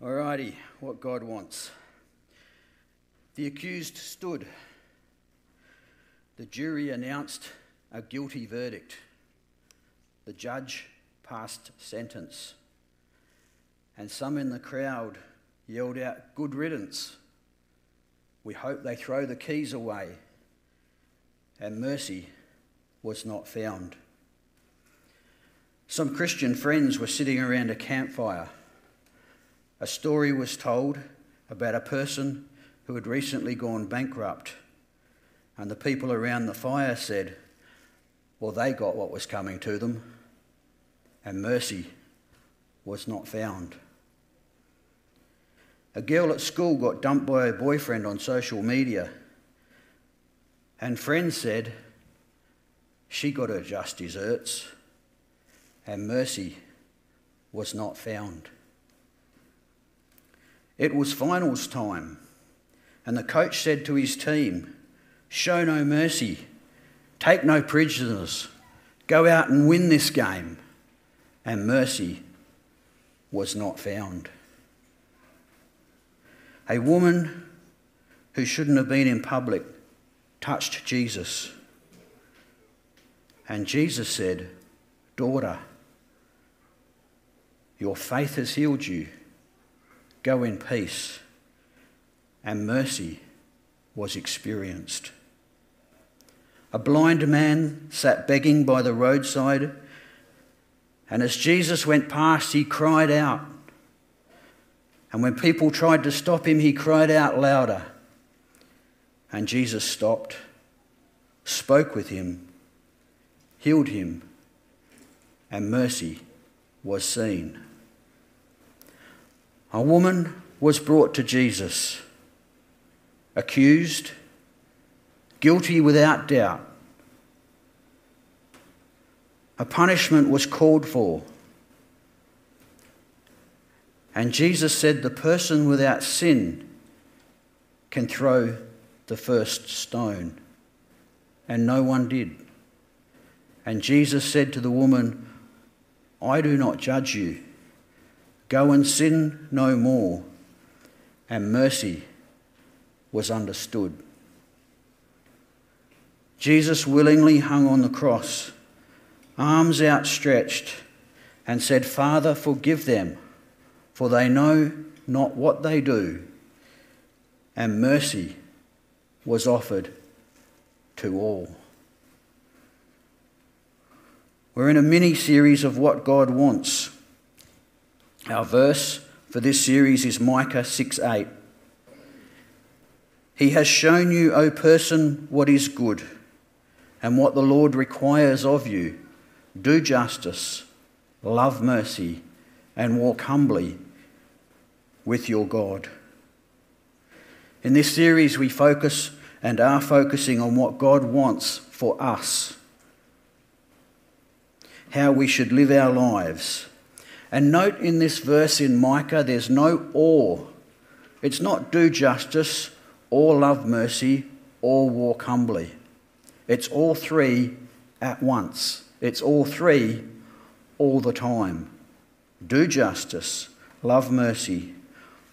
Alrighty, what God wants. The accused stood. The jury announced a guilty verdict. The judge passed sentence. And some in the crowd yelled out, Good riddance. We hope they throw the keys away. And mercy was not found. Some Christian friends were sitting around a campfire. A story was told about a person who had recently gone bankrupt, and the people around the fire said, Well, they got what was coming to them, and mercy was not found. A girl at school got dumped by her boyfriend on social media, and friends said she got her just desserts and mercy was not found. It was finals time, and the coach said to his team, Show no mercy, take no prisoners, go out and win this game. And mercy was not found. A woman who shouldn't have been in public touched Jesus. And Jesus said, Daughter, your faith has healed you. Go in peace. And mercy was experienced. A blind man sat begging by the roadside, and as Jesus went past, he cried out. And when people tried to stop him, he cried out louder. And Jesus stopped, spoke with him, healed him, and mercy was seen. A woman was brought to Jesus, accused, guilty without doubt. A punishment was called for. And Jesus said, The person without sin can throw the first stone. And no one did. And Jesus said to the woman, I do not judge you. Go and sin no more. And mercy was understood. Jesus willingly hung on the cross, arms outstretched, and said, Father, forgive them, for they know not what they do. And mercy was offered to all. We're in a mini series of what God wants. Our verse for this series is Micah 6 8. He has shown you, O person, what is good and what the Lord requires of you. Do justice, love mercy, and walk humbly with your God. In this series, we focus and are focusing on what God wants for us, how we should live our lives and note in this verse in Micah, there's no or. It's not do justice or love mercy or walk humbly. It's all three at once. It's all three all the time. Do justice, love mercy,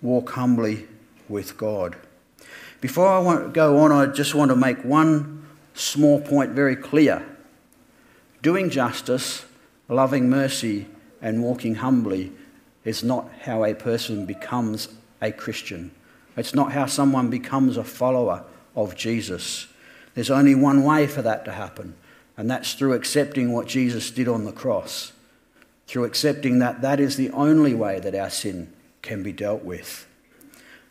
walk humbly with God. Before I go on, I just want to make one small point very clear. Doing justice, loving mercy, and walking humbly is not how a person becomes a Christian. It's not how someone becomes a follower of Jesus. There's only one way for that to happen, and that's through accepting what Jesus did on the cross, through accepting that that is the only way that our sin can be dealt with.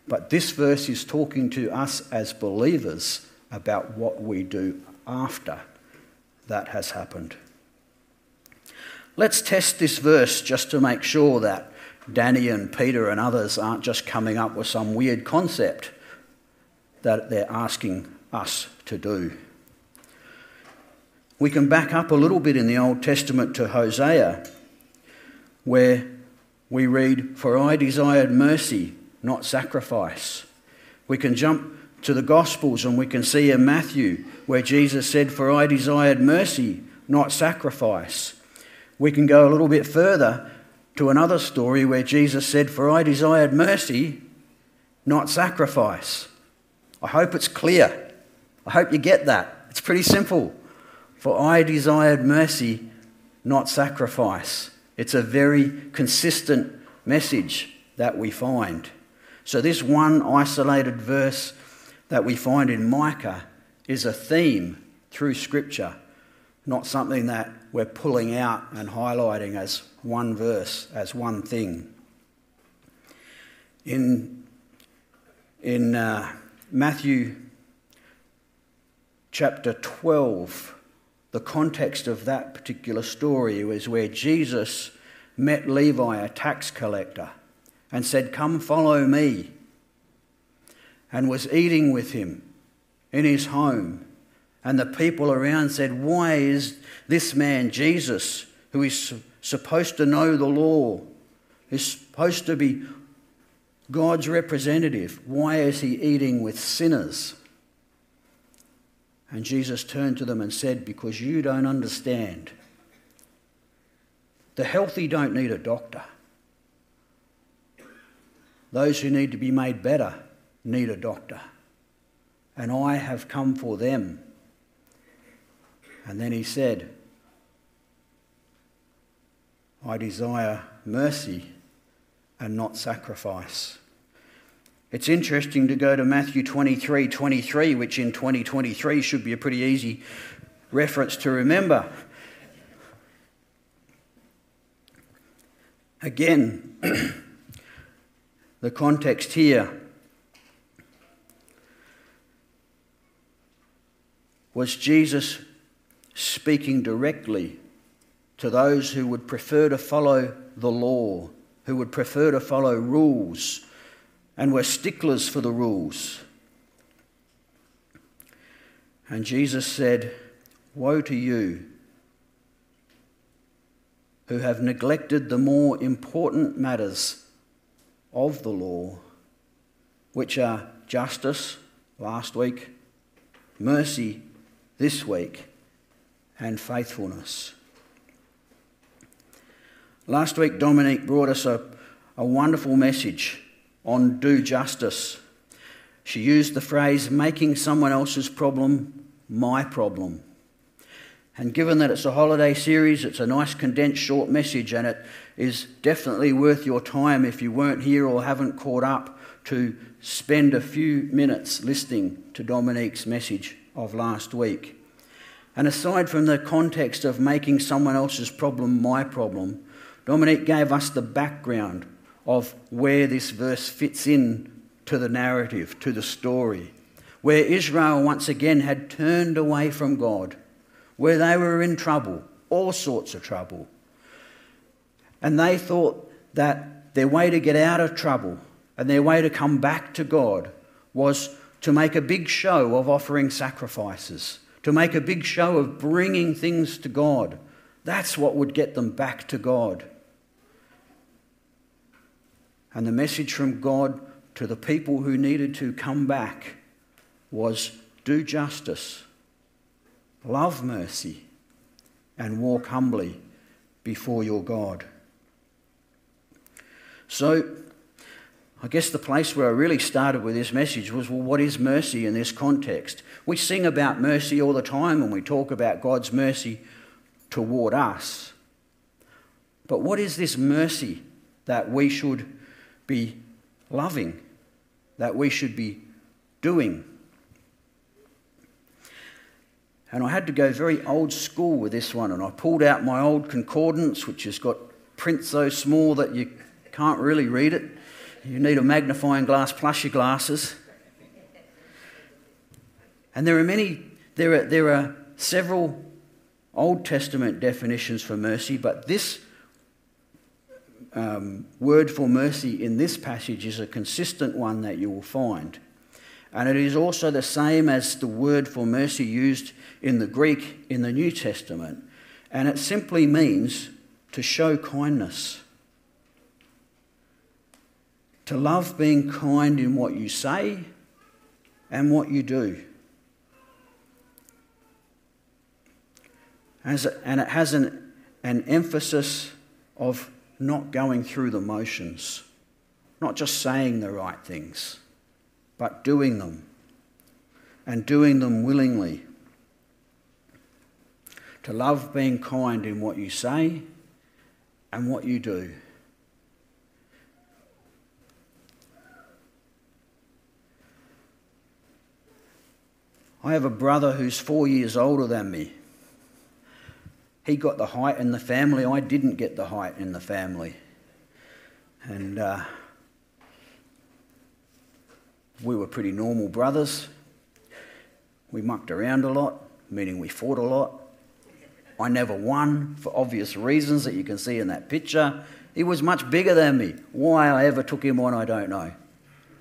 But this verse is talking to us as believers about what we do after that has happened. Let's test this verse just to make sure that Danny and Peter and others aren't just coming up with some weird concept that they're asking us to do. We can back up a little bit in the Old Testament to Hosea, where we read, For I desired mercy, not sacrifice. We can jump to the Gospels and we can see in Matthew where Jesus said, For I desired mercy, not sacrifice we can go a little bit further to another story where Jesus said, For I desired mercy, not sacrifice. I hope it's clear. I hope you get that. It's pretty simple. For I desired mercy, not sacrifice. It's a very consistent message that we find. So, this one isolated verse that we find in Micah is a theme through Scripture, not something that we're pulling out and highlighting as one verse, as one thing. In, in uh, Matthew chapter 12, the context of that particular story was where Jesus met Levi, a tax collector, and said, Come follow me, and was eating with him in his home. And the people around said, Why is this man, Jesus, who is supposed to know the law, is supposed to be God's representative, why is he eating with sinners? And Jesus turned to them and said, Because you don't understand. The healthy don't need a doctor. Those who need to be made better need a doctor. And I have come for them. And then he said, I desire mercy and not sacrifice. It's interesting to go to Matthew 23 23, which in 2023 should be a pretty easy reference to remember. Again, the context here was Jesus speaking directly to those who would prefer to follow the law, who would prefer to follow rules, and were sticklers for the rules. And Jesus said, Woe to you who have neglected the more important matters of the law, which are justice last week, mercy this week, and faithfulness. Last week, Dominique brought us a, a wonderful message on do justice. She used the phrase making someone else's problem my problem. And given that it's a holiday series, it's a nice condensed short message, and it is definitely worth your time if you weren't here or haven't caught up to spend a few minutes listening to Dominique's message of last week. And aside from the context of making someone else's problem my problem, Dominique gave us the background of where this verse fits in to the narrative, to the story, where Israel once again had turned away from God, where they were in trouble, all sorts of trouble. And they thought that their way to get out of trouble and their way to come back to God was to make a big show of offering sacrifices, to make a big show of bringing things to God. That's what would get them back to God. And the message from God to the people who needed to come back was do justice, love mercy, and walk humbly before your God. So, I guess the place where I really started with this message was well, what is mercy in this context? We sing about mercy all the time and we talk about God's mercy toward us. But what is this mercy that we should be loving, that we should be doing. And I had to go very old school with this one, and I pulled out my old concordance, which has got print so small that you can't really read it. You need a magnifying glass plus your glasses. And there are many, there are, there are several Old Testament definitions for mercy, but this um, word for mercy in this passage is a consistent one that you will find. And it is also the same as the word for mercy used in the Greek in the New Testament. And it simply means to show kindness. To love being kind in what you say and what you do. As, and it has an, an emphasis of not going through the motions, not just saying the right things, but doing them, and doing them willingly. To love being kind in what you say and what you do. I have a brother who's four years older than me. He got the height in the family. I didn't get the height in the family. And uh, we were pretty normal brothers. We mucked around a lot, meaning we fought a lot. I never won for obvious reasons that you can see in that picture. He was much bigger than me. Why I ever took him on, I don't know.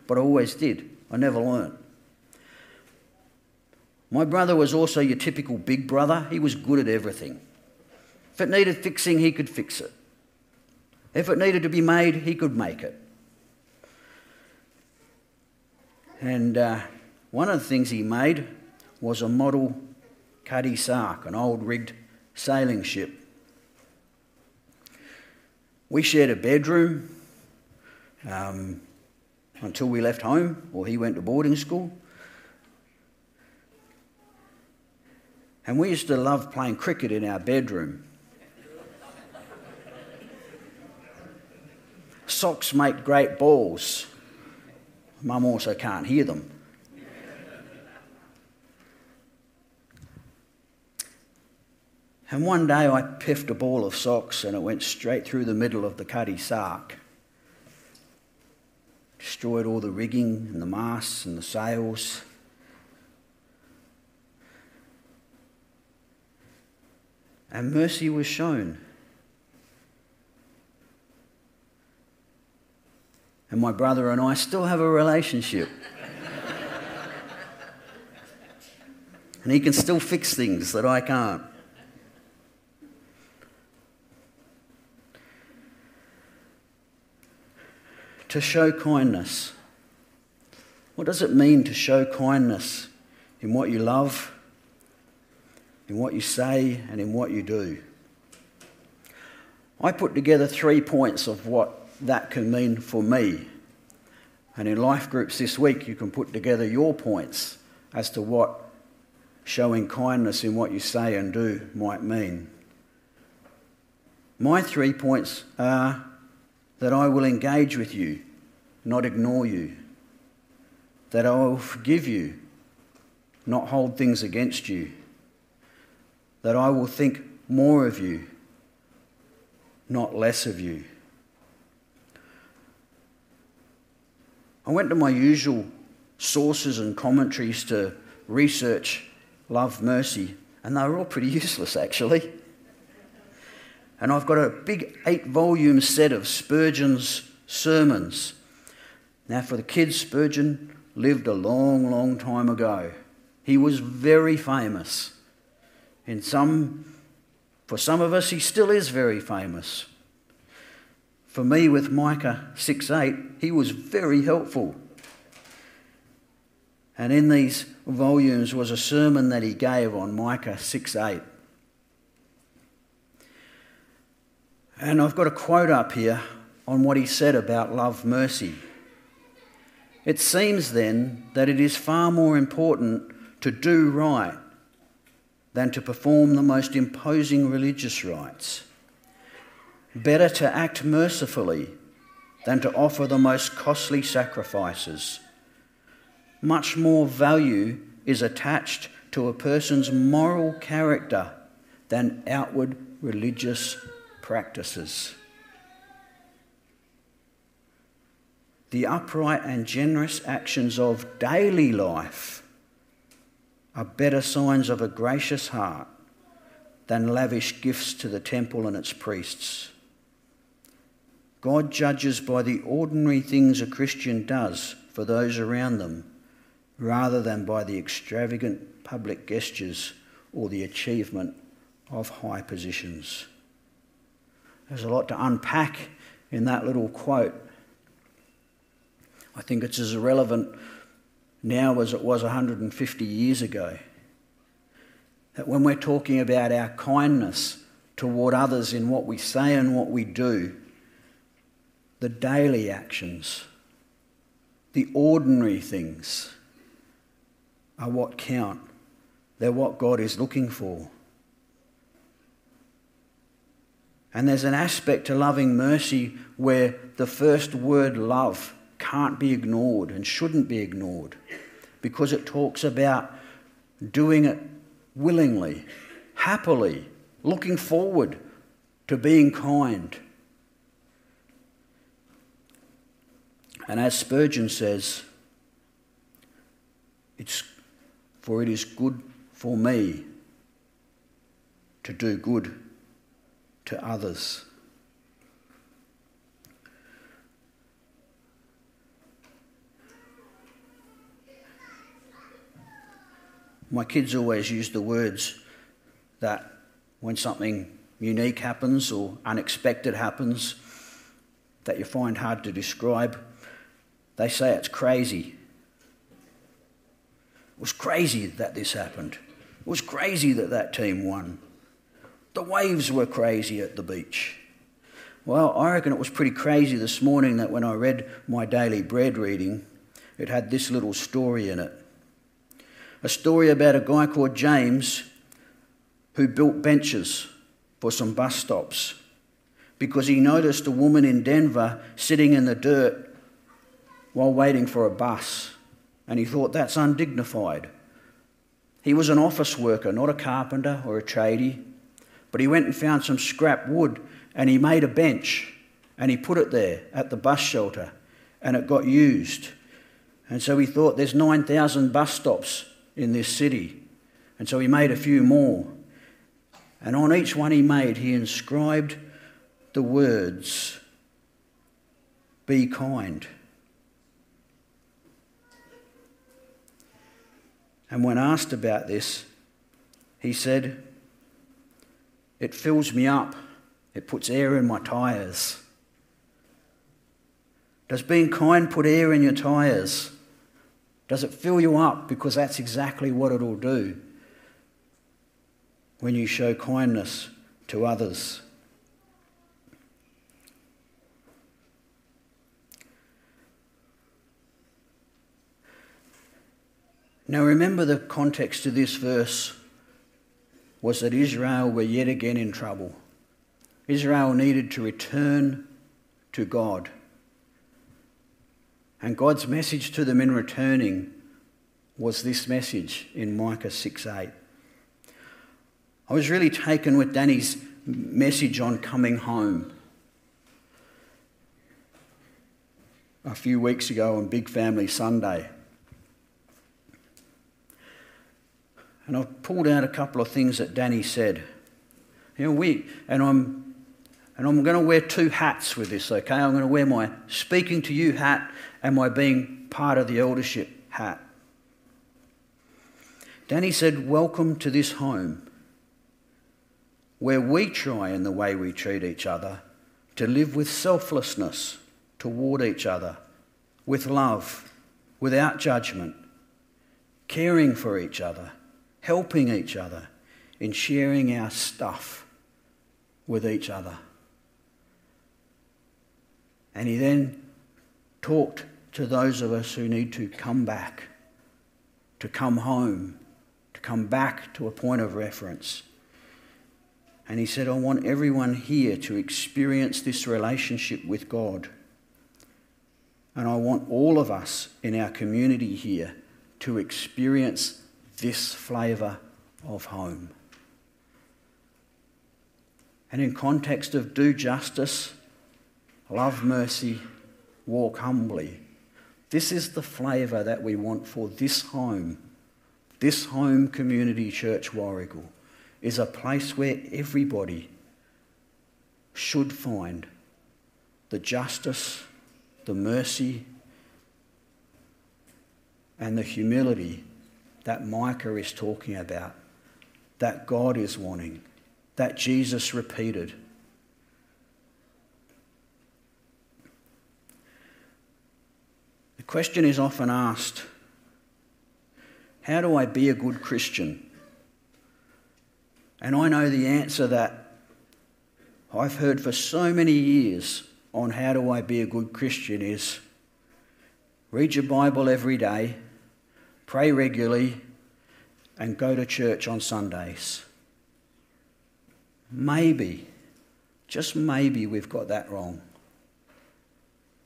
But I always did. I never learnt. My brother was also your typical big brother. He was good at everything. If it needed fixing, he could fix it. If it needed to be made, he could make it. And uh, one of the things he made was a model Cutty Sark, an old rigged sailing ship. We shared a bedroom um, until we left home, or he went to boarding school. And we used to love playing cricket in our bedroom. Socks make great balls. Mum also can't hear them. And one day I piffed a ball of socks and it went straight through the middle of the Cutty Sark. Destroyed all the rigging and the masts and the sails. And mercy was shown. And my brother and I still have a relationship. and he can still fix things that I can't. To show kindness. What does it mean to show kindness in what you love? In what you say and in what you do. I put together three points of what that can mean for me. And in life groups this week, you can put together your points as to what showing kindness in what you say and do might mean. My three points are that I will engage with you, not ignore you, that I will forgive you, not hold things against you that I will think more of you, not less of you. I went to my usual sources and commentaries to research love, mercy, and they were all pretty useless actually. And I've got a big eight volume set of Spurgeon's sermons. Now, for the kids, Spurgeon lived a long, long time ago. He was very famous. In some, for some of us, he still is very famous. For me, with Micah 6 8, he was very helpful. And in these volumes was a sermon that he gave on Micah 6 8. And I've got a quote up here on what he said about love mercy. It seems then that it is far more important to do right than to perform the most imposing religious rites. Better to act mercifully than to offer the most costly sacrifices. Much more value is attached to a person's moral character than outward religious practices. The upright and generous actions of daily life are better signs of a gracious heart than lavish gifts to the temple and its priests. God judges by the ordinary things a Christian does for those around them rather than by the extravagant public gestures or the achievement of high positions. There's a lot to unpack in that little quote. I think it's as relevant now as it was 150 years ago. That when we're talking about our kindness toward others in what we say and what we do, the daily actions, the ordinary things are what count. They're what God is looking for. And there's an aspect to loving mercy where the first word love can't be ignored and shouldn't be ignored because it talks about doing it willingly, happily, looking forward to being kind. And as Spurgeon says, it's for it is good for me to do good to others. My kids always use the words that when something unique happens or unexpected happens that you find hard to describe, they say it's crazy. It was crazy that this happened. It was crazy that that team won. The waves were crazy at the beach. Well, I reckon it was pretty crazy this morning that when I read my daily bread reading, it had this little story in it. A story about a guy called James who built benches for some bus stops because he noticed a woman in Denver sitting in the dirt while waiting for a bus, and he thought that's undignified. He was an office worker, not a carpenter or a tradie. But he went and found some scrap wood and he made a bench and he put it there at the bus shelter and it got used. And so he thought there's 9,000 bus stops in this city. And so he made a few more. And on each one he made, he inscribed the words, Be kind. And when asked about this, he said, it fills me up. It puts air in my tyres. Does being kind put air in your tyres? Does it fill you up? Because that's exactly what it'll do when you show kindness to others. Now, remember the context of this verse was that Israel were yet again in trouble. Israel needed to return to God. And God's message to them in returning was this message in Micah 6 8. I was really taken with Danny's message on coming home. A few weeks ago on Big Family Sunday. and I've pulled out a couple of things that Danny said. You know, we, and I'm, and I'm going to wear two hats with this, okay? I'm going to wear my speaking to you hat and my being part of the eldership hat. Danny said, Welcome to this home where we try in the way we treat each other to live with selflessness toward each other, with love, without judgment, caring for each other helping each other, in sharing our stuff with each other. And he then talked to those of us who need to come back, to come home, to come back to a point of reference. And he said, I want everyone here to experience this relationship with God. And I want all of us in our community here to experience this flavour of home. And in context of do justice, love mercy, walk humbly, this is the flavour that we want for this home. This home community church Warragul, is a place where everybody should find the justice, the mercy, and the humility that Micah is talking about, that God is wanting, that Jesus repeated. Question is often asked how do I be a good Christian? And I know the answer that I've heard for so many years on how do I be a good Christian is read your Bible every day, pray regularly, and go to church on Sundays. Maybe, just maybe, we've got that wrong.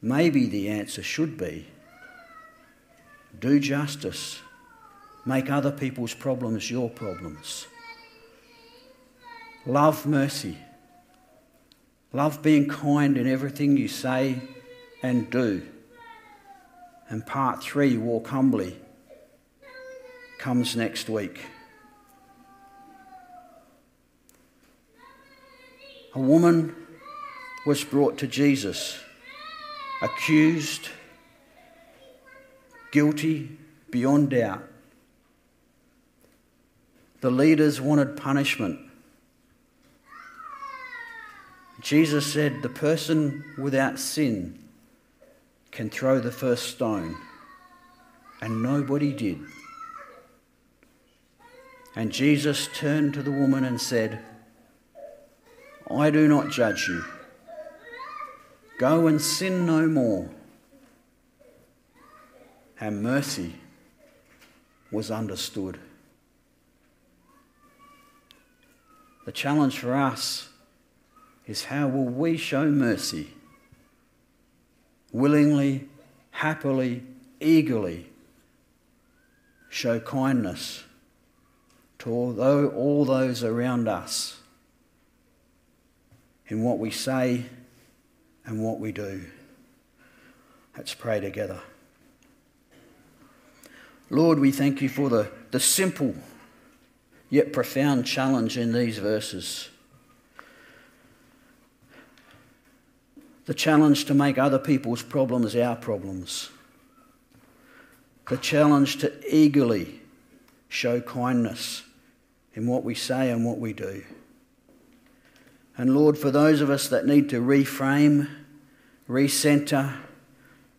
Maybe the answer should be do justice, make other people's problems your problems, love mercy, love being kind in everything you say and do. And part three, walk humbly, comes next week. A woman was brought to Jesus, accused, guilty beyond doubt. The leaders wanted punishment. Jesus said, The person without sin can throw the first stone. And nobody did. And Jesus turned to the woman and said, I do not judge you. Go and sin no more. And mercy was understood. The challenge for us is how will we show mercy? Willingly, happily, eagerly show kindness to all those around us in what we say and what we do. Let's pray together. Lord, we thank you for the, the simple yet profound challenge in these verses. The challenge to make other people's problems our problems. The challenge to eagerly show kindness in what we say and what we do. And Lord, for those of us that need to reframe, recenter,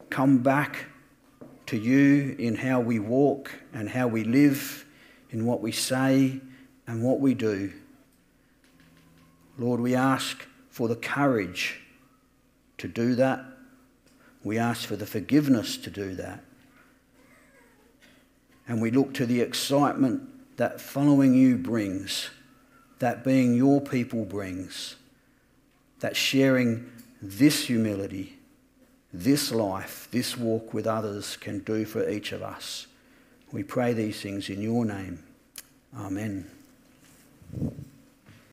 come back to you in how we walk and how we live, in what we say and what we do. Lord, we ask for the courage to do that. We ask for the forgiveness to do that. And we look to the excitement that following you brings that being your people brings, that sharing this humility, this life, this walk with others can do for each of us. We pray these things in your name. Amen.